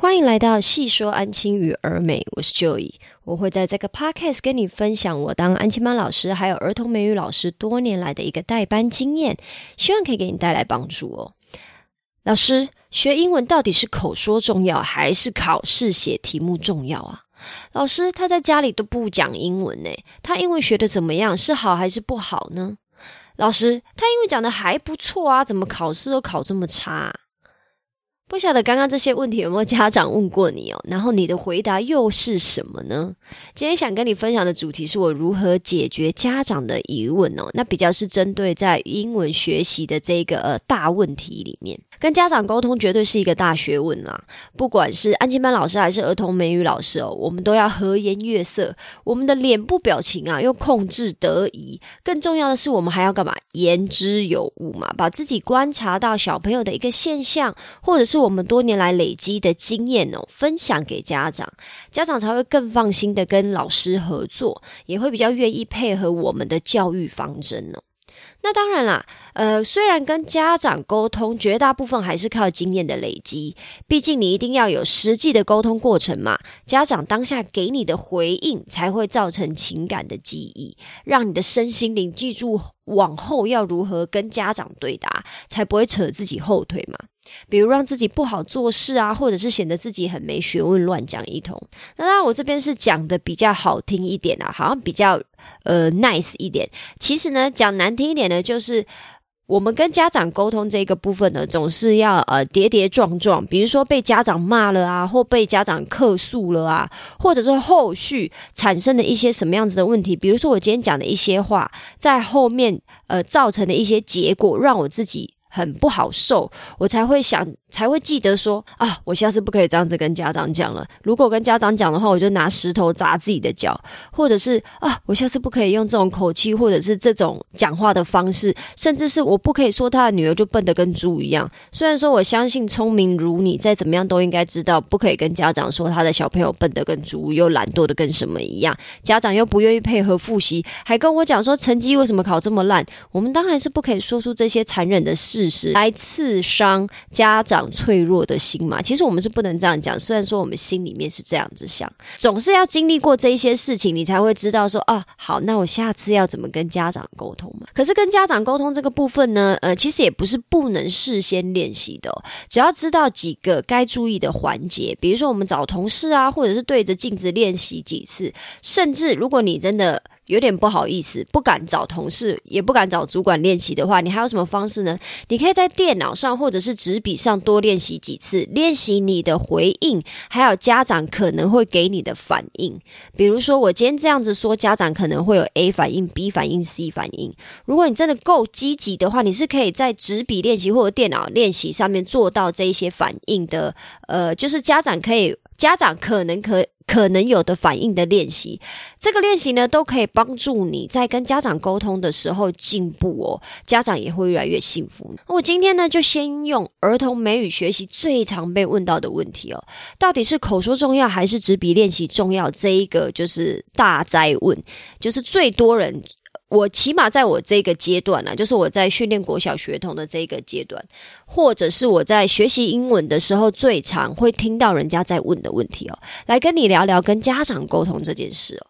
欢迎来到细说安亲与儿美，我是 Joey，我会在这个 podcast 跟你分享我当安亲班老师还有儿童美语老师多年来的一个代班经验，希望可以给你带来帮助哦。老师，学英文到底是口说重要还是考试写题目重要啊？老师他在家里都不讲英文呢，他英文学的怎么样？是好还是不好呢？老师他英文讲的还不错啊，怎么考试都考这么差？不晓得刚刚这些问题有没有家长问过你哦？然后你的回答又是什么呢？今天想跟你分享的主题是我如何解决家长的疑问哦。那比较是针对在英文学习的这个呃大问题里面，跟家长沟通绝对是一个大学问啊。不管是安静班老师还是儿童美语老师哦，我们都要和颜悦色，我们的脸部表情啊又控制得宜。更重要的是，我们还要干嘛？言之有物嘛，把自己观察到小朋友的一个现象，或者是。我们多年来累积的经验哦，分享给家长，家长才会更放心的跟老师合作，也会比较愿意配合我们的教育方针哦。那当然啦，呃，虽然跟家长沟通，绝大部分还是靠经验的累积，毕竟你一定要有实际的沟通过程嘛。家长当下给你的回应，才会造成情感的记忆，让你的身心灵记住往后要如何跟家长对答，才不会扯自己后腿嘛。比如让自己不好做事啊，或者是显得自己很没学问，乱讲一通。那当然，我这边是讲的比较好听一点啊，好像比较呃 nice 一点。其实呢，讲难听一点呢，就是我们跟家长沟通这个部分呢，总是要呃跌跌撞撞。比如说被家长骂了啊，或被家长客诉了啊，或者是后续产生的一些什么样子的问题。比如说我今天讲的一些话，在后面呃造成的一些结果，让我自己。很不好受，我才会想，才会记得说啊，我下次不可以这样子跟家长讲了。如果跟家长讲的话，我就拿石头砸自己的脚，或者是啊，我下次不可以用这种口气，或者是这种讲话的方式，甚至是我不可以说他的女儿就笨得跟猪一样。虽然说我相信聪明如你，再怎么样都应该知道，不可以跟家长说他的小朋友笨得跟猪，又懒惰的跟什么一样。家长又不愿意配合复习，还跟我讲说成绩为什么考这么烂。我们当然是不可以说出这些残忍的事。事实来刺伤家长脆弱的心嘛？其实我们是不能这样讲。虽然说我们心里面是这样子想，总是要经历过这些事情，你才会知道说啊，好，那我下次要怎么跟家长沟通嘛？可是跟家长沟通这个部分呢，呃，其实也不是不能事先练习的，只要知道几个该注意的环节，比如说我们找同事啊，或者是对着镜子练习几次，甚至如果你真的。有点不好意思，不敢找同事，也不敢找主管练习的话，你还有什么方式呢？你可以在电脑上或者是纸笔上多练习几次，练习你的回应，还有家长可能会给你的反应。比如说，我今天这样子说，家长可能会有 A 反应、B 反应、C 反应。如果你真的够积极的话，你是可以在纸笔练习或者电脑练习上面做到这一些反应的。呃，就是家长可以，家长可能可。可能有的反应的练习，这个练习呢，都可以帮助你在跟家长沟通的时候进步哦，家长也会越来越幸福。我今天呢，就先用儿童美语学习最常被问到的问题哦，到底是口说重要还是纸笔练习重要？这一个就是大灾问，就是最多人。我起码在我这个阶段呢，就是我在训练国小学童的这个阶段，或者是我在学习英文的时候，最常会听到人家在问的问题哦，来跟你聊聊跟家长沟通这件事哦。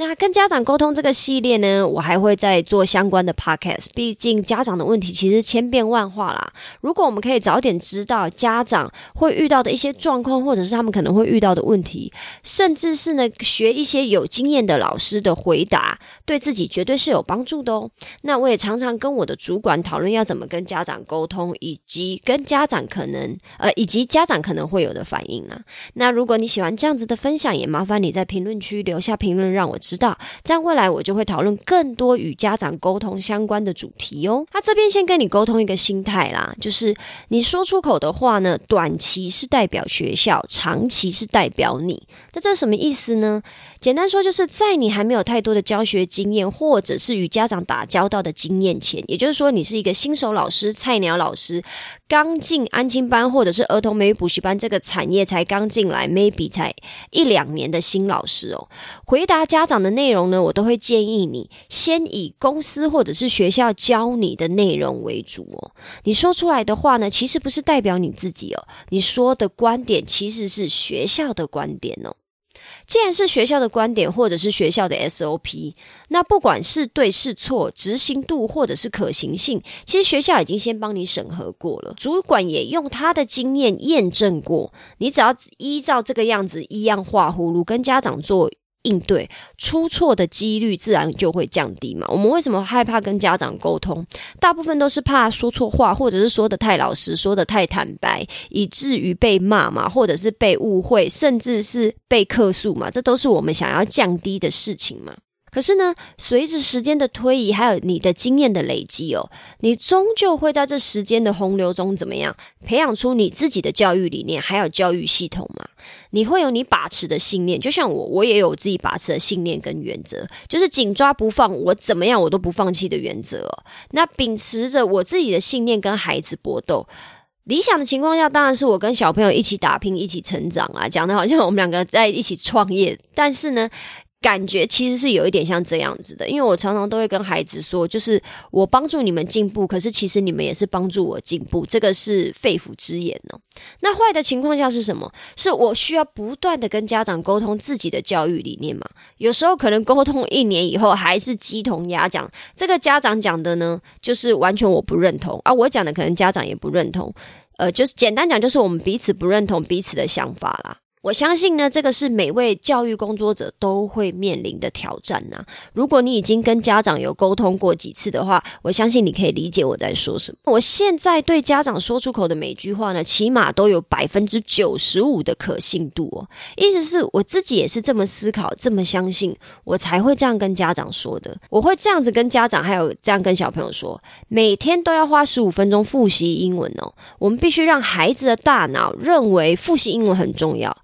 那跟家长沟通这个系列呢，我还会再做相关的 podcast。毕竟家长的问题其实千变万化啦。如果我们可以早点知道家长会遇到的一些状况，或者是他们可能会遇到的问题，甚至是呢学一些有经验的老师的回答，对自己绝对是有帮助的哦。那我也常常跟我的主管讨论要怎么跟家长沟通，以及跟家长可能呃以及家长可能会有的反应啊。那如果你喜欢这样子的分享，也麻烦你在评论区留下评论，让我。知道，这样未来我就会讨论更多与家长沟通相关的主题哦。他这边先跟你沟通一个心态啦，就是你说出口的话呢，短期是代表学校，长期是代表你。那这什么意思呢？简单说，就是在你还没有太多的教学经验，或者是与家长打交道的经验前，也就是说，你是一个新手老师、菜鸟老师，刚进安亲班或者是儿童美语补习班这个产业才刚进来，maybe 才一两年的新老师哦，回答家长的内容呢，我都会建议你先以公司或者是学校教你的内容为主哦。你说出来的话呢，其实不是代表你自己哦，你说的观点其实是学校的观点哦。既然是学校的观点，或者是学校的 SOP，那不管是对是错，执行度或者是可行性，其实学校已经先帮你审核过了，主管也用他的经验验证过，你只要依照这个样子一样画葫芦，跟家长做。应对出错的几率自然就会降低嘛。我们为什么害怕跟家长沟通？大部分都是怕说错话，或者是说的太老实，说的太坦白，以至于被骂嘛，或者是被误会，甚至是被客诉嘛。这都是我们想要降低的事情嘛。可是呢，随着时间的推移，还有你的经验的累积哦，你终究会在这时间的洪流中怎么样，培养出你自己的教育理念，还有教育系统嘛？你会有你把持的信念，就像我，我也有自己把持的信念跟原则，就是紧抓不放，我怎么样我都不放弃的原则。那秉持着我自己的信念跟孩子搏斗，理想的情况下，当然是我跟小朋友一起打拼，一起成长啊，讲的好像我们两个在一起创业，但是呢。感觉其实是有一点像这样子的，因为我常常都会跟孩子说，就是我帮助你们进步，可是其实你们也是帮助我进步，这个是肺腑之言哦。那坏的情况下是什么？是我需要不断的跟家长沟通自己的教育理念嘛？有时候可能沟通一年以后还是鸡同鸭讲，这个家长讲的呢，就是完全我不认同啊，我讲的可能家长也不认同，呃，就是简单讲，就是我们彼此不认同彼此的想法啦。我相信呢，这个是每位教育工作者都会面临的挑战呐。如果你已经跟家长有沟通过几次的话，我相信你可以理解我在说什么。我现在对家长说出口的每句话呢，起码都有百分之九十五的可信度哦。意思是我自己也是这么思考、这么相信，我才会这样跟家长说的。我会这样子跟家长，还有这样跟小朋友说：每天都要花十五分钟复习英文哦。我们必须让孩子的大脑认为复习英文很重要。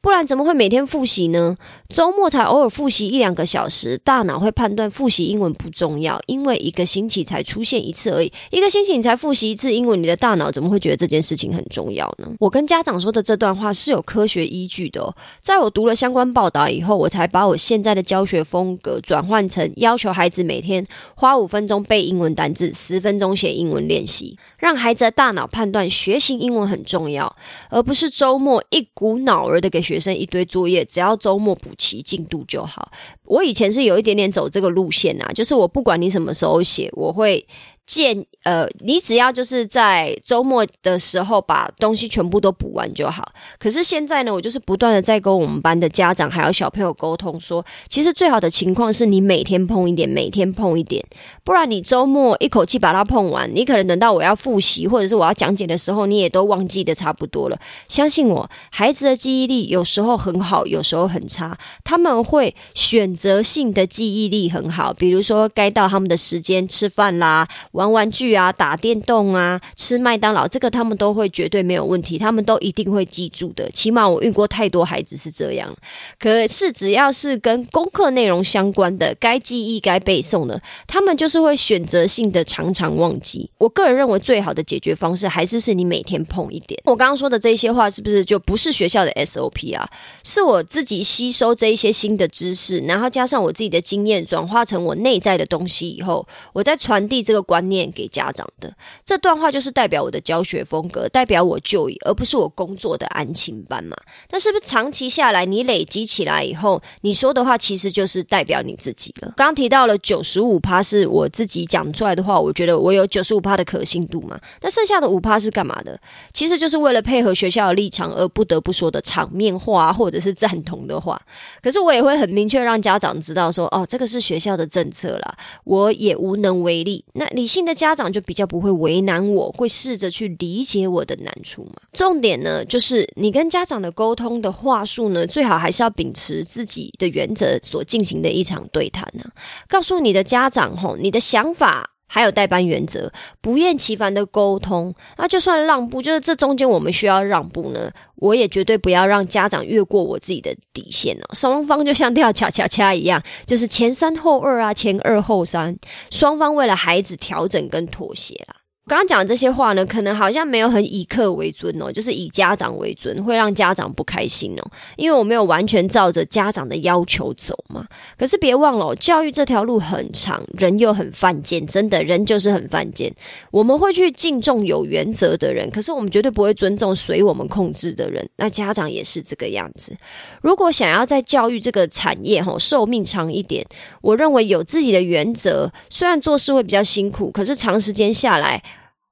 不然怎么会每天复习呢？周末才偶尔复习一两个小时，大脑会判断复习英文不重要，因为一个星期才出现一次而已。一个星期你才复习一次英文，你的大脑怎么会觉得这件事情很重要呢？我跟家长说的这段话是有科学依据的。在我读了相关报道以后，我才把我现在的教学风格转换成要求孩子每天花五分钟背英文单字，十分钟写英文练习。让孩子的大脑判断学习英文很重要，而不是周末一股脑儿的给学生一堆作业，只要周末补齐进度就好。我以前是有一点点走这个路线啊，就是我不管你什么时候写，我会。建呃，你只要就是在周末的时候把东西全部都补完就好。可是现在呢，我就是不断的在跟我们班的家长还有小朋友沟通，说其实最好的情况是你每天碰一点，每天碰一点，不然你周末一口气把它碰完，你可能等到我要复习或者是我要讲解的时候，你也都忘记的差不多了。相信我，孩子的记忆力有时候很好，有时候很差，他们会选择性的记忆力很好，比如说该到他们的时间吃饭啦。玩玩具啊，打电动啊，吃麦当劳，这个他们都会绝对没有问题，他们都一定会记住的。起码我遇过太多孩子是这样。可是只要是跟功课内容相关的，该记忆、该背诵的，他们就是会选择性的常常忘记。我个人认为最好的解决方式还是是你每天碰一点。我刚刚说的这些话，是不是就不是学校的 SOP 啊？是我自己吸收这一些新的知识，然后加上我自己的经验，转化成我内在的东西以后，我再传递这个观。念给家长的这段话，就是代表我的教学风格，代表我就医，而不是我工作的安亲班嘛？那是不是长期下来，你累积起来以后，你说的话其实就是代表你自己了？刚刚提到了九十五趴是我自己讲出来的话，我觉得我有九十五趴的可信度嘛？那剩下的五趴是干嘛的？其实就是为了配合学校的立场而不得不说的场面话，或者是赞同的话。可是我也会很明确让家长知道说，哦，这个是学校的政策啦，我也无能为力。那理性。的家长就比较不会为难我，会试着去理解我的难处嘛。重点呢，就是你跟家长的沟通的话术呢，最好还是要秉持自己的原则所进行的一场对谈呢。告诉你的家长吼，你的想法。还有代班原则，不厌其烦的沟通。那就算让步，就是这中间我们需要让步呢，我也绝对不要让家长越过我自己的底线哦。双方就像跳恰恰恰一样，就是前三后二啊，前二后三，双方为了孩子调整跟妥协啦。刚刚讲的这些话呢，可能好像没有很以客为尊哦，就是以家长为尊，会让家长不开心哦。因为我没有完全照着家长的要求走嘛。可是别忘了，教育这条路很长，人又很犯贱，真的人就是很犯贱。我们会去敬重有原则的人，可是我们绝对不会尊重随我们控制的人。那家长也是这个样子。如果想要在教育这个产业哈寿命长一点，我认为有自己的原则，虽然做事会比较辛苦，可是长时间下来。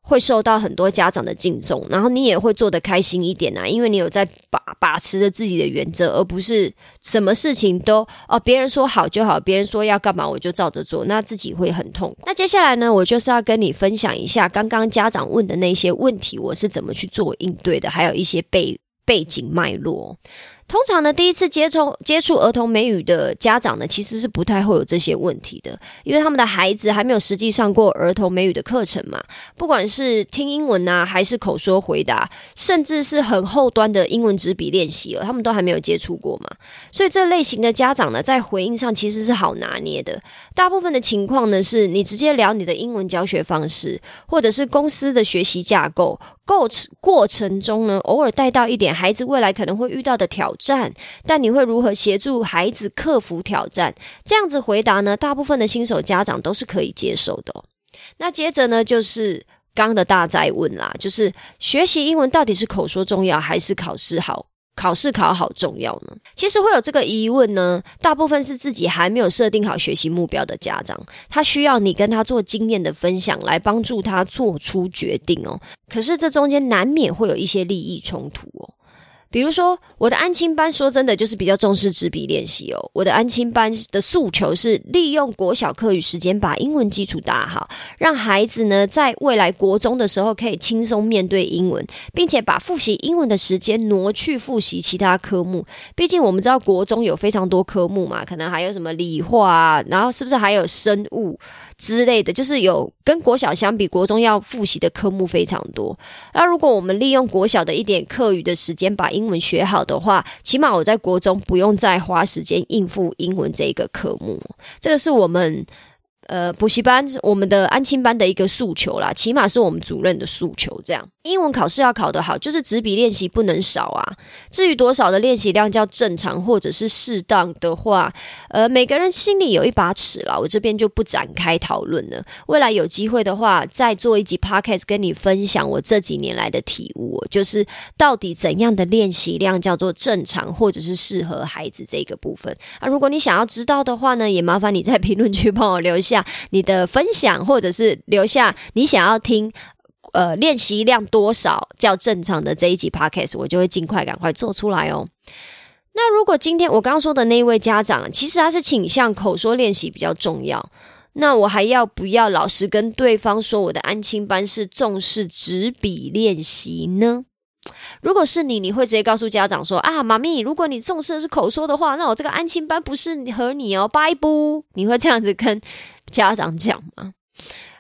会受到很多家长的敬重，然后你也会做得开心一点啊，因为你有在把把持着自己的原则，而不是什么事情都哦别人说好就好，别人说要干嘛我就照着做，那自己会很痛。那接下来呢，我就是要跟你分享一下刚刚家长问的那些问题，我是怎么去做应对的，还有一些背背景脉络。通常呢，第一次接触接触儿童美语的家长呢，其实是不太会有这些问题的，因为他们的孩子还没有实际上过儿童美语的课程嘛。不管是听英文啊，还是口说回答，甚至是很后端的英文纸笔练习哦，他们都还没有接触过嘛。所以这类型的家长呢，在回应上其实是好拿捏的。大部分的情况呢，是你直接聊你的英文教学方式，或者是公司的学习架构。过程过程中呢，偶尔带到一点孩子未来可能会遇到的挑战，但你会如何协助孩子克服挑战？这样子回答呢，大部分的新手家长都是可以接受的。那接着呢，就是刚的大在问啦，就是学习英文到底是口说重要还是考试好？考试考好重要呢？其实会有这个疑问呢，大部分是自己还没有设定好学习目标的家长，他需要你跟他做经验的分享，来帮助他做出决定哦。可是这中间难免会有一些利益冲突哦。比如说，我的安亲班说真的就是比较重视纸笔练习哦。我的安亲班的诉求是利用国小课余时间把英文基础打好，让孩子呢在未来国中的时候可以轻松面对英文，并且把复习英文的时间挪去复习其他科目。毕竟我们知道国中有非常多科目嘛，可能还有什么理化啊，然后是不是还有生物？之类的，就是有跟国小相比，国中要复习的科目非常多。那如果我们利用国小的一点课余的时间把英我们学好的话，起码我在国中不用再花时间应付英文这一个科目。这个是我们。呃，补习班我们的安亲班的一个诉求啦，起码是我们主任的诉求。这样，英文考试要考得好，就是纸笔练习不能少啊。至于多少的练习量叫正常或者是适当的话，呃，每个人心里有一把尺啦，我这边就不展开讨论了。未来有机会的话，再做一集 podcast 跟你分享我这几年来的体悟，就是到底怎样的练习量叫做正常或者是适合孩子这个部分啊。如果你想要知道的话呢，也麻烦你在评论区帮我留下。你的分享，或者是留下你想要听，呃，练习量多少较正常的这一集 podcast，我就会尽快赶快做出来哦。那如果今天我刚刚说的那一位家长，其实他是倾向口说练习比较重要，那我还要不要老实跟对方说，我的安亲班是重视纸笔练习呢？如果是你，你会直接告诉家长说啊，妈咪，如果你重视的是口说的话，那我这个安亲班不适合你哦，拜不？你会这样子跟家长讲吗？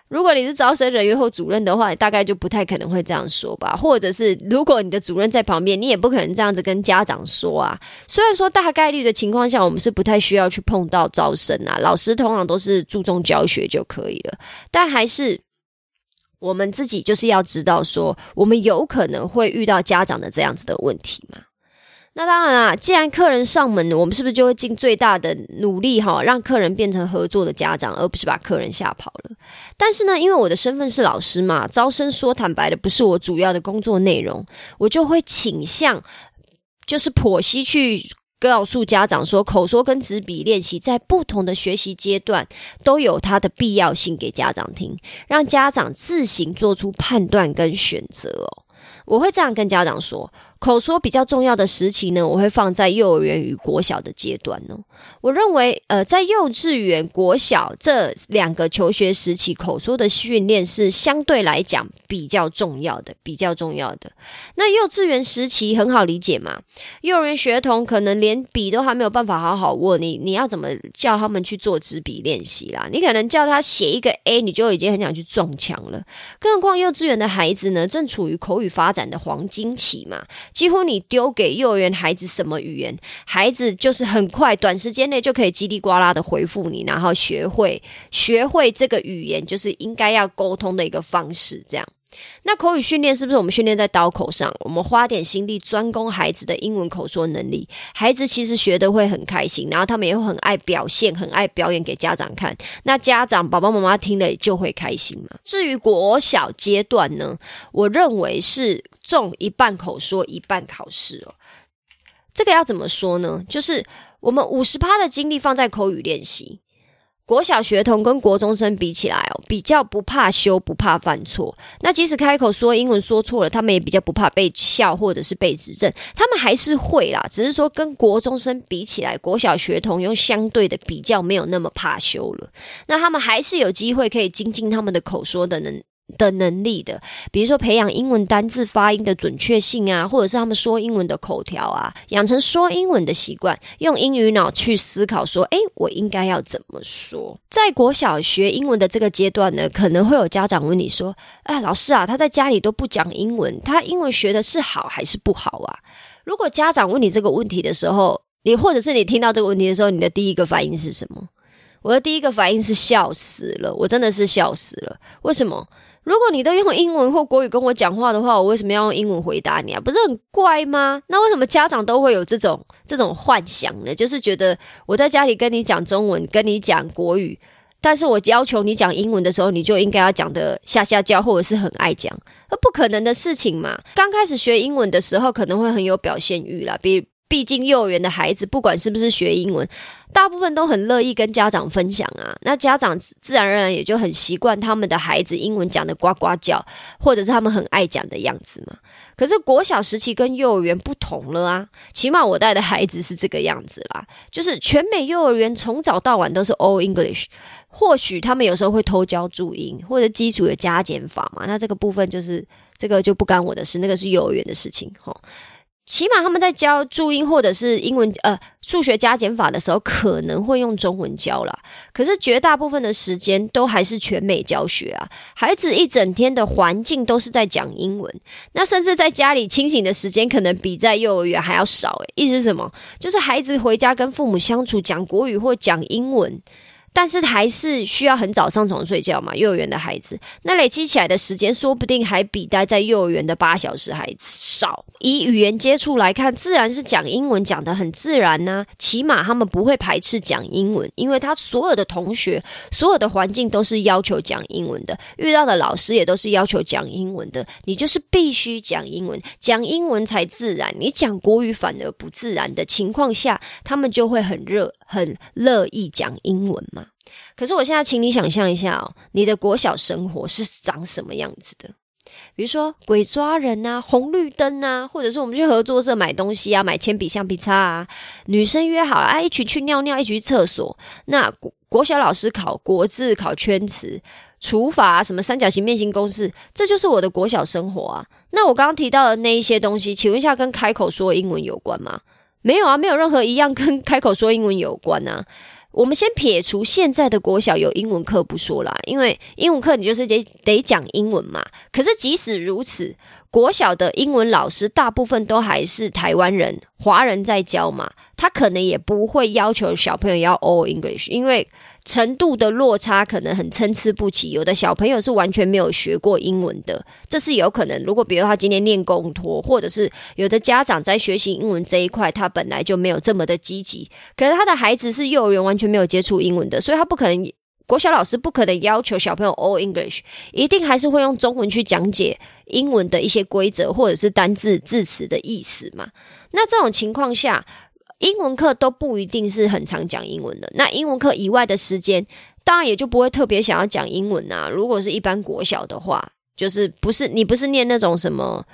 如果你是招生人员或主任的话，大概就不太可能会这样说吧。或者是如果你的主任在旁边，你也不可能这样子跟家长说啊。虽然说大概率的情况下，我们是不太需要去碰到招生啊，老师通常都是注重教学就可以了，但还是。我们自己就是要知道，说我们有可能会遇到家长的这样子的问题嘛？那当然啊，既然客人上门，我们是不是就会尽最大的努力哈，让客人变成合作的家长，而不是把客人吓跑了？但是呢，因为我的身份是老师嘛，招生说坦白的不是我主要的工作内容，我就会倾向就是剖析去。告诉家长说，口说跟纸笔练习在不同的学习阶段都有它的必要性，给家长听，让家长自行做出判断跟选择哦。我会这样跟家长说。口说比较重要的时期呢，我会放在幼儿园与国小的阶段呢。我认为，呃，在幼稚园、国小这两个求学时期，口说的训练是相对来讲比较重要的，比较重要的。那幼稚园时期很好理解嘛，幼儿园学童可能连笔都还没有办法好好握，你你要怎么叫他们去做纸笔练习啦？你可能叫他写一个 A，你就已经很想去撞墙了。更何况幼稚园的孩子呢，正处于口语发展的黄金期嘛。几乎你丢给幼儿园孩子什么语言，孩子就是很快短时间内就可以叽里呱啦的回复你，然后学会学会这个语言，就是应该要沟通的一个方式，这样。那口语训练是不是我们训练在刀口上？我们花点心力专攻孩子的英文口说能力，孩子其实学的会很开心，然后他们也会很爱表现，很爱表演给家长看。那家长爸爸妈妈听了就会开心嘛。至于国小阶段呢，我认为是重一半口说，一半考试哦。这个要怎么说呢？就是我们五十趴的精力放在口语练习。国小学童跟国中生比起来哦，比较不怕羞，不怕犯错。那即使开口说英文说错了，他们也比较不怕被笑或者是被指正。他们还是会啦，只是说跟国中生比起来，国小学童用相对的比较没有那么怕羞了。那他们还是有机会可以精进他们的口说的能。的能力的，比如说培养英文单字发音的准确性啊，或者是他们说英文的口条啊，养成说英文的习惯，用英语脑去思考，说，诶，我应该要怎么说？在国小学英文的这个阶段呢，可能会有家长问你说，哎，老师啊，他在家里都不讲英文，他英文学的是好还是不好啊？如果家长问你这个问题的时候，你或者是你听到这个问题的时候，你的第一个反应是什么？我的第一个反应是笑死了，我真的是笑死了，为什么？如果你都用英文或国语跟我讲话的话，我为什么要用英文回答你啊？不是很怪吗？那为什么家长都会有这种这种幻想呢？就是觉得我在家里跟你讲中文，跟你讲国语，但是我要求你讲英文的时候，你就应该要讲的下下教，或者是很爱讲，那不可能的事情嘛。刚开始学英文的时候，可能会很有表现欲啦，比。毕竟幼儿园的孩子，不管是不是学英文，大部分都很乐意跟家长分享啊。那家长自然而然也就很习惯他们的孩子英文讲的呱呱叫，或者是他们很爱讲的样子嘛。可是国小时期跟幼儿园不同了啊，起码我带的孩子是这个样子啦，就是全美幼儿园从早到晚都是 All English。或许他们有时候会偷教注音或者基础的加减法嘛，那这个部分就是这个就不干我的事，那个是幼儿园的事情哈。起码他们在教注音或者是英文呃数学加减法的时候，可能会用中文教啦。可是绝大部分的时间都还是全美教学啊。孩子一整天的环境都是在讲英文，那甚至在家里清醒的时间可能比在幼儿园还要少。诶，意思是什么？就是孩子回家跟父母相处讲国语或讲英文。但是还是需要很早上床睡觉嘛，幼儿园的孩子，那累积起来的时间，说不定还比待在幼儿园的八小时还少。以语言接触来看，自然是讲英文讲得很自然呐。起码他们不会排斥讲英文，因为他所有的同学、所有的环境都是要求讲英文的，遇到的老师也都是要求讲英文的。你就是必须讲英文，讲英文才自然。你讲国语反而不自然的情况下，他们就会很热、很乐意讲英文嘛。可是我现在，请你想象一下哦，你的国小生活是长什么样子的？比如说鬼抓人啊，红绿灯啊，或者是我们去合作社买东西啊，买铅笔、橡皮擦啊，女生约好了啊，一起去尿尿，一起去厕所。那国国小老师考国字、考圈词、除法，什么三角形、面形公式，这就是我的国小生活啊。那我刚刚提到的那一些东西，请问一下，跟开口说英文有关吗？没有啊，没有任何一样跟开口说英文有关啊。我们先撇除现在的国小有英文课不说啦，因为英文课你就是得得讲英文嘛。可是即使如此，国小的英文老师大部分都还是台湾人、华人在教嘛，他可能也不会要求小朋友要 all English，因为。程度的落差可能很参差不齐，有的小朋友是完全没有学过英文的，这是有可能。如果比如他今天练公托，或者是有的家长在学习英文这一块，他本来就没有这么的积极，可是他的孩子是幼儿园完全没有接触英文的，所以他不可能国小老师不可能要求小朋友 all English，一定还是会用中文去讲解英文的一些规则或者是单字字词的意思嘛？那这种情况下。英文课都不一定是很常讲英文的，那英文课以外的时间，当然也就不会特别想要讲英文啊。如果是一般国小的话，就是不是你不是念那种什么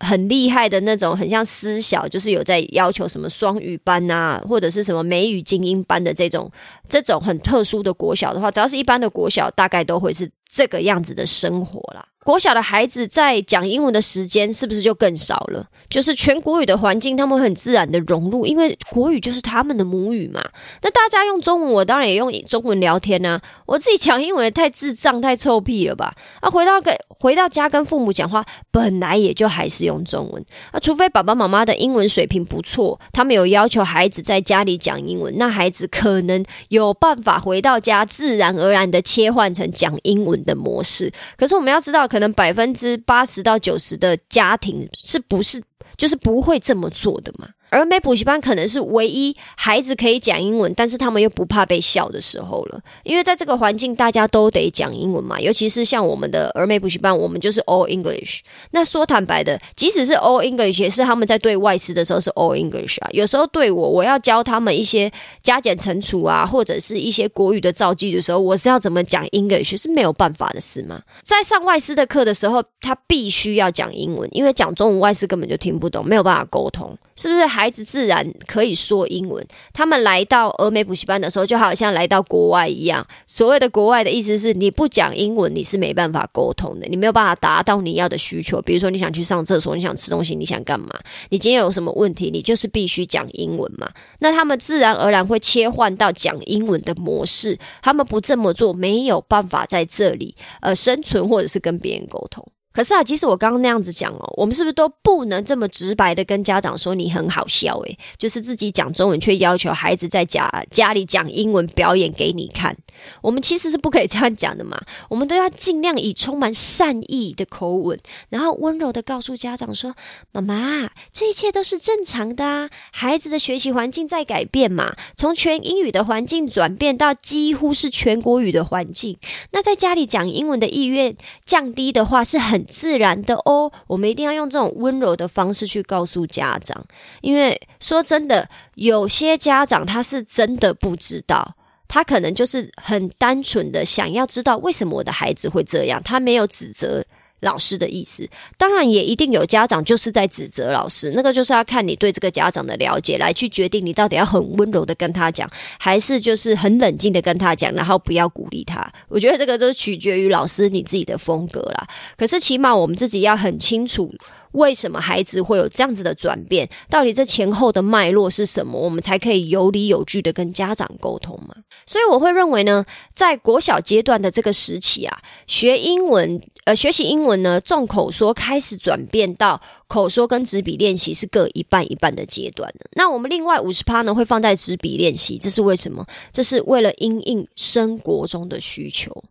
很厉害的那种，很像私小，就是有在要求什么双语班啊，或者是什么美语精英班的这种这种很特殊的国小的话，只要是一般的国小，大概都会是这个样子的生活啦。国小的孩子在讲英文的时间是不是就更少了？就是全国语的环境，他们很自然的融入，因为国语就是他们的母语嘛。那大家用中文，我当然也用中文聊天呢。我自己讲英文太智障、太臭屁了吧？啊，回到跟回到家跟父母讲话，本来也就还是用中文啊。除非爸爸妈妈的英文水平不错，他们有要求孩子在家里讲英文，那孩子可能有办法回到家自然而然的切换成讲英文的模式。可是我们要知道。可能百分之八十到九十的家庭是不是就是不会这么做的嘛？而美补习班可能是唯一孩子可以讲英文，但是他们又不怕被笑的时候了。因为在这个环境，大家都得讲英文嘛。尤其是像我们的儿美补习班，我们就是 all English。那说坦白的，即使是 all English，也是他们在对外师的时候是 all English 啊。有时候对我，我要教他们一些加减乘除啊，或者是一些国语的造句的时候，我是要怎么讲 English 是没有办法的事吗？在上外师的课的时候，他必须要讲英文，因为讲中文外师根本就听不懂，没有办法沟通，是不是还？孩子自然可以说英文。他们来到俄美补习班的时候，就好像来到国外一样。所谓的国外的意思是，你不讲英文，你是没办法沟通的，你没有办法达到你要的需求。比如说，你想去上厕所，你想吃东西，你想干嘛？你今天有什么问题，你就是必须讲英文嘛。那他们自然而然会切换到讲英文的模式。他们不这么做，没有办法在这里呃生存，或者是跟别人沟通。可是啊，即使我刚刚那样子讲哦，我们是不是都不能这么直白的跟家长说你很好笑？诶，就是自己讲中文，却要求孩子在家家里讲英文表演给你看。我们其实是不可以这样讲的嘛。我们都要尽量以充满善意的口吻，然后温柔的告诉家长说：“妈妈，这一切都是正常的啊。孩子的学习环境在改变嘛，从全英语的环境转变到几乎是全国语的环境。那在家里讲英文的意愿降低的话，是很。”自然的哦，我们一定要用这种温柔的方式去告诉家长，因为说真的，有些家长他是真的不知道，他可能就是很单纯的想要知道为什么我的孩子会这样，他没有指责。老师的意思，当然也一定有家长就是在指责老师，那个就是要看你对这个家长的了解来去决定，你到底要很温柔的跟他讲，还是就是很冷静的跟他讲，然后不要鼓励他。我觉得这个都取决于老师你自己的风格啦。可是起码我们自己要很清楚。为什么孩子会有这样子的转变？到底这前后的脉络是什么？我们才可以有理有据的跟家长沟通嘛？所以我会认为呢，在国小阶段的这个时期啊，学英文，呃，学习英文呢，重口说开始转变到口说跟纸笔练习是各一半一半的阶段那我们另外五十趴呢，会放在纸笔练习，这是为什么？这是为了因应生活中的需求。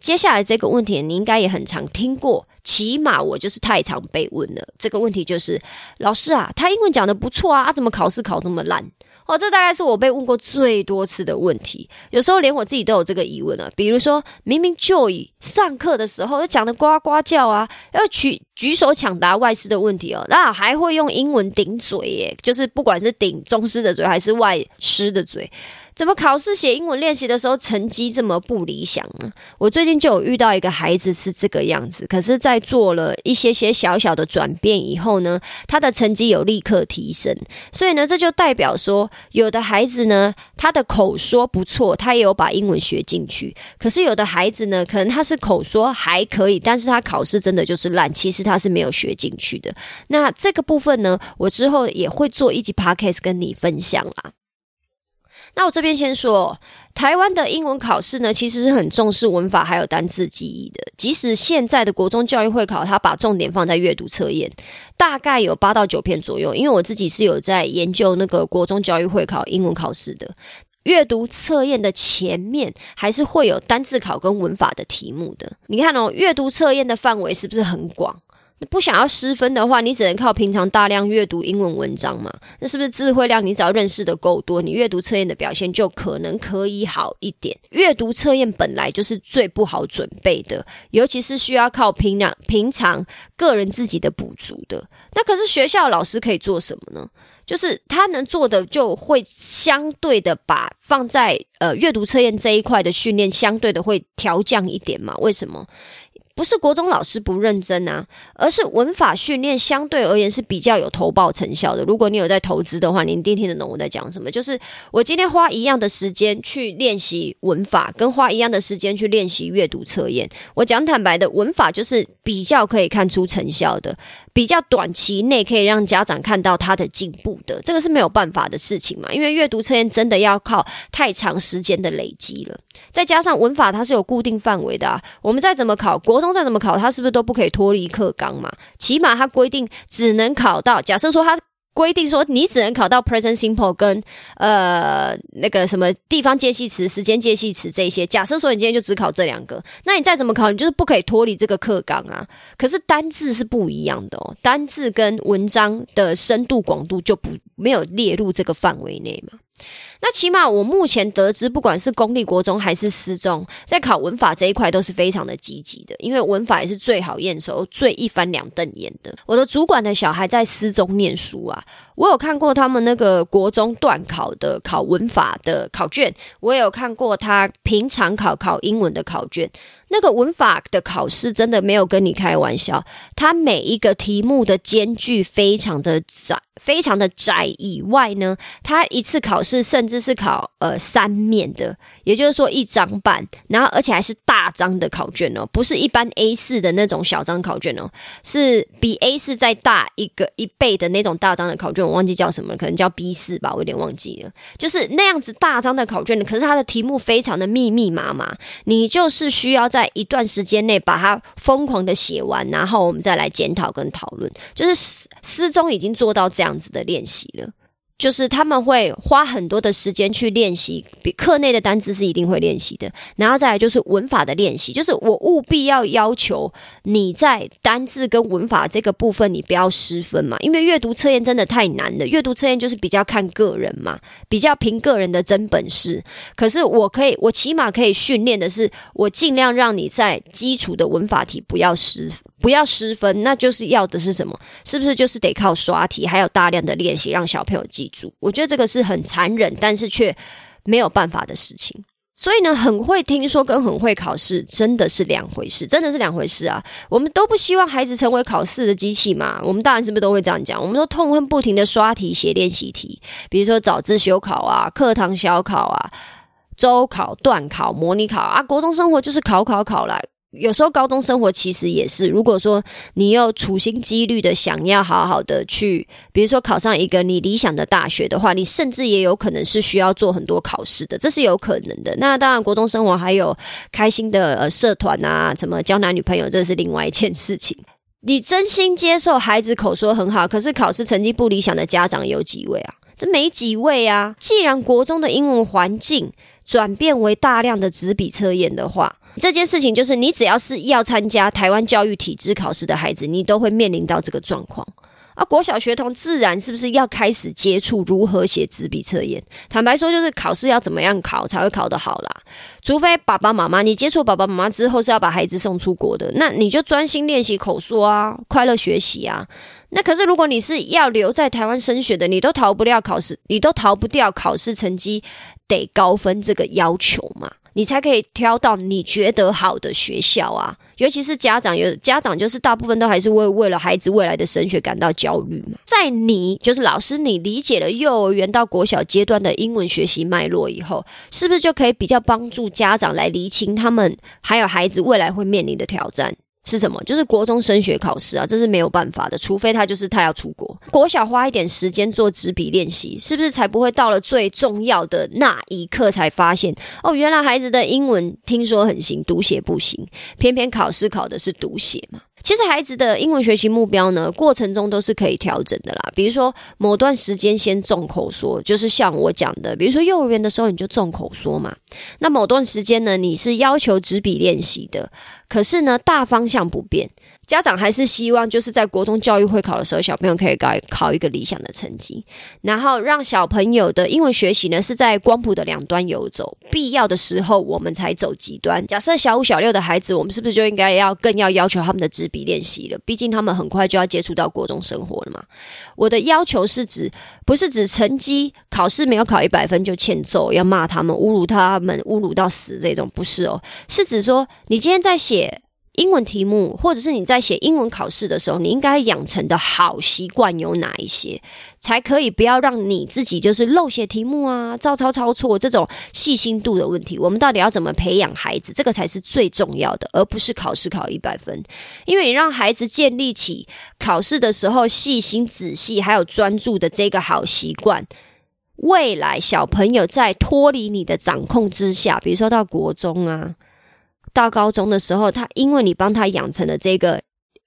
接下来这个问题，你应该也很常听过。起码我就是太常被问了这个问题，就是老师啊，他英文讲的不错啊，怎么考试考这么烂？哦，这大概是我被问过最多次的问题。有时候连我自己都有这个疑问啊。比如说明明就以上课的时候讲的呱呱叫啊，要举举手抢答外师的问题哦，那还会用英文顶嘴耶，就是不管是顶中师的嘴还是外师的嘴。怎么考试写英文练习的时候成绩这么不理想呢？我最近就有遇到一个孩子是这个样子，可是，在做了一些些小小的转变以后呢，他的成绩有立刻提升。所以呢，这就代表说，有的孩子呢，他的口说不错，他也有把英文学进去；可是有的孩子呢，可能他是口说还可以，但是他考试真的就是烂，其实他是没有学进去的。那这个部分呢，我之后也会做一集 podcast 跟你分享啦。那我这边先说，台湾的英文考试呢，其实是很重视文法还有单字记忆的。即使现在的国中教育会考，它把重点放在阅读测验，大概有八到九篇左右。因为我自己是有在研究那个国中教育会考英文考试的，阅读测验的前面还是会有单字考跟文法的题目的。你看哦，阅读测验的范围是不是很广？不想要失分的话，你只能靠平常大量阅读英文文章嘛？那是不是智慧量？你只要认识的够多，你阅读测验的表现就可能可以好一点。阅读测验本来就是最不好准备的，尤其是需要靠平常平常个人自己的补足的。那可是学校老师可以做什么呢？就是他能做的就会相对的把放在呃阅读测验这一块的训练相对的会调降一点嘛？为什么？不是国中老师不认真啊，而是文法训练相对而言是比较有投报成效的。如果你有在投资的话，你一定听得懂我在讲什么。就是我今天花一样的时间去练习文法，跟花一样的时间去练习阅读测验。我讲坦白的，文法就是比较可以看出成效的。比较短期内可以让家长看到他的进步的，这个是没有办法的事情嘛？因为阅读测验真的要靠太长时间的累积了，再加上文法它是有固定范围的啊。我们再怎么考，国中再怎么考，它是不是都不可以脱离课纲嘛？起码它规定只能考到，假设说它。规定说，你只能考到 present simple 跟呃那个什么地方介系词、时间介系词这些。假设说你今天就只考这两个，那你再怎么考，你就是不可以脱离这个课纲啊。可是单字是不一样的哦，单字跟文章的深度广度就不没有列入这个范围内嘛。那起码我目前得知，不管是公立国中还是私中，在考文法这一块都是非常的积极的，因为文法也是最好验收、最一翻两瞪眼的。我的主管的小孩在私中念书啊，我有看过他们那个国中段考的考文法的考卷，我也有看过他平常考考英文的考卷。那个文法的考试真的没有跟你开玩笑，它每一个题目的间距非常的窄。非常的窄以外呢，它一次考试甚至是考呃三面的，也就是说一张半，然后而且还是大张的考卷哦，不是一般 A 四的那种小张考卷哦，是比 A 四再大一个一倍的那种大张的考卷，我忘记叫什么，可能叫 B 四吧，我有点忘记了，就是那样子大张的考卷，可是它的题目非常的密密麻麻，你就是需要在在一段时间内把它疯狂的写完，然后我们再来检讨跟讨论，就是诗中已经做到这。样子的练习了，就是他们会花很多的时间去练习，比课内的单词是一定会练习的，然后再来就是文法的练习，就是我务必要要求你在单字跟文法这个部分你不要失分嘛，因为阅读测验真的太难了，阅读测验就是比较看个人嘛，比较凭个人的真本事。可是我可以，我起码可以训练的是，我尽量让你在基础的文法题不要失。不要失分，那就是要的是什么？是不是就是得靠刷题，还有大量的练习，让小朋友记住？我觉得这个是很残忍，但是却没有办法的事情。所以呢，很会听说跟很会考试真的是两回事，真的是两回事啊！我们都不希望孩子成为考试的机器嘛？我们大人是不是都会这样讲？我们都痛恨不停的刷题、写练习题，比如说早自修考啊、课堂小考啊、周考、段考、模拟考啊，国中生活就是考考考来。有时候高中生活其实也是，如果说你要处心积虑的想要好好的去，比如说考上一个你理想的大学的话，你甚至也有可能是需要做很多考试的，这是有可能的。那当然，国中生活还有开心的呃社团啊，什么交男女朋友，这是另外一件事情。你真心接受孩子口说很好，可是考试成绩不理想的家长有几位啊？这没几位啊。既然国中的英文环境转变为大量的纸笔测验的话，这件事情就是，你只要是要参加台湾教育体制考试的孩子，你都会面临到这个状况。啊，国小学童自然是不是要开始接触如何写纸笔测验？坦白说，就是考试要怎么样考才会考得好啦。除非爸爸妈妈，你接触爸爸妈妈之后是要把孩子送出国的，那你就专心练习口说啊，快乐学习啊。那可是如果你是要留在台湾升学的，你都逃不掉考试，你都逃不掉考试成绩得高分这个要求嘛。你才可以挑到你觉得好的学校啊！尤其是家长，有家长就是大部分都还是为为了孩子未来的升学感到焦虑嘛。在你就是老师，你理解了幼儿园到国小阶段的英文学习脉络以后，是不是就可以比较帮助家长来厘清他们还有孩子未来会面临的挑战？是什么？就是国中升学考试啊，这是没有办法的，除非他就是他要出国。国小花一点时间做纸笔练习，是不是才不会到了最重要的那一刻才发现哦，原来孩子的英文听说很行，读写不行，偏偏考试考的是读写嘛？其实孩子的英文学习目标呢，过程中都是可以调整的啦。比如说某段时间先重口说，就是像我讲的，比如说幼儿园的时候你就重口说嘛。那某段时间呢，你是要求纸笔练习的，可是呢大方向不变。家长还是希望，就是在国中教育会考的时候，小朋友可以考考一个理想的成绩，然后让小朋友的英文学习呢是在光谱的两端游走，必要的时候我们才走极端。假设小五、小六的孩子，我们是不是就应该要更要要求他们的纸笔练习了？毕竟他们很快就要接触到国中生活了嘛。我的要求是指，不是指成绩考试没有考一百分就欠揍，要骂他们、侮辱他们、侮辱到死这种，不是哦，是指说你今天在写。英文题目，或者是你在写英文考试的时候，你应该养成的好习惯有哪一些，才可以不要让你自己就是漏写题目啊、照抄抄错这种细心度的问题。我们到底要怎么培养孩子？这个才是最重要的，而不是考试考一百分。因为你让孩子建立起考试的时候细心、仔细还有专注的这个好习惯。未来小朋友在脱离你的掌控之下，比如说到国中啊，到高中的时候，他因为你帮他养成了这个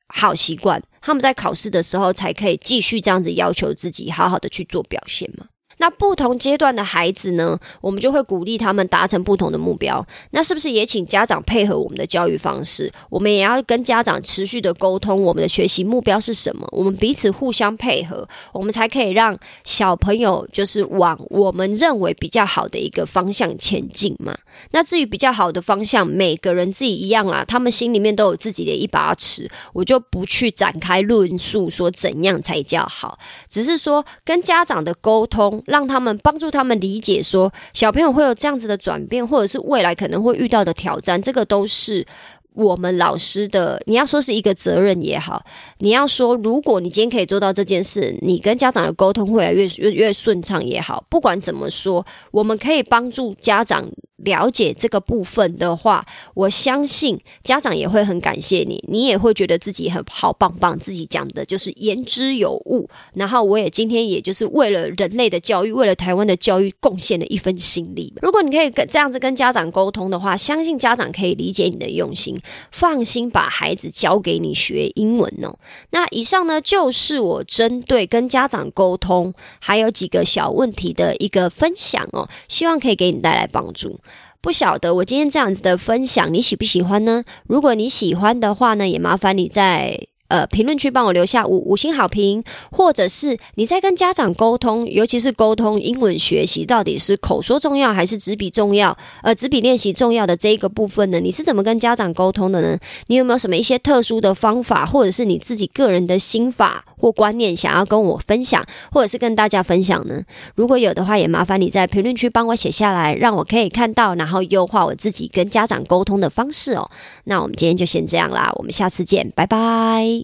好习惯，他们在考试的时候才可以继续这样子要求自己，好好的去做表现嘛。那不同阶段的孩子呢，我们就会鼓励他们达成不同的目标。那是不是也请家长配合我们的教育方式？我们也要跟家长持续的沟通，我们的学习目标是什么？我们彼此互相配合，我们才可以让小朋友就是往我们认为比较好的一个方向前进嘛。那至于比较好的方向，每个人自己一样啦，他们心里面都有自己的一把尺，我就不去展开论述说怎样才叫好，只是说跟家长的沟通。让他们帮助他们理解，说小朋友会有这样子的转变，或者是未来可能会遇到的挑战，这个都是我们老师的。你要说是一个责任也好，你要说如果你今天可以做到这件事，你跟家长的沟通会来越越越顺畅也好。不管怎么说，我们可以帮助家长。了解这个部分的话，我相信家长也会很感谢你，你也会觉得自己很好棒棒，自己讲的就是言之有物。然后我也今天也就是为了人类的教育，为了台湾的教育贡献了一份心力。如果你可以跟这样子跟家长沟通的话，相信家长可以理解你的用心，放心把孩子交给你学英文哦。那以上呢，就是我针对跟家长沟通还有几个小问题的一个分享哦，希望可以给你带来帮助。不晓得我今天这样子的分享，你喜不喜欢呢？如果你喜欢的话呢，也麻烦你在。呃，评论区帮我留下五五星好评，或者是你在跟家长沟通，尤其是沟通英文学习，到底是口说重要还是纸笔重要？呃，纸笔练习重要的这一个部分呢，你是怎么跟家长沟通的呢？你有没有什么一些特殊的方法，或者是你自己个人的心法或观念想要跟我分享，或者是跟大家分享呢？如果有的话，也麻烦你在评论区帮我写下来，让我可以看到，然后优化我自己跟家长沟通的方式哦。那我们今天就先这样啦，我们下次见，拜拜。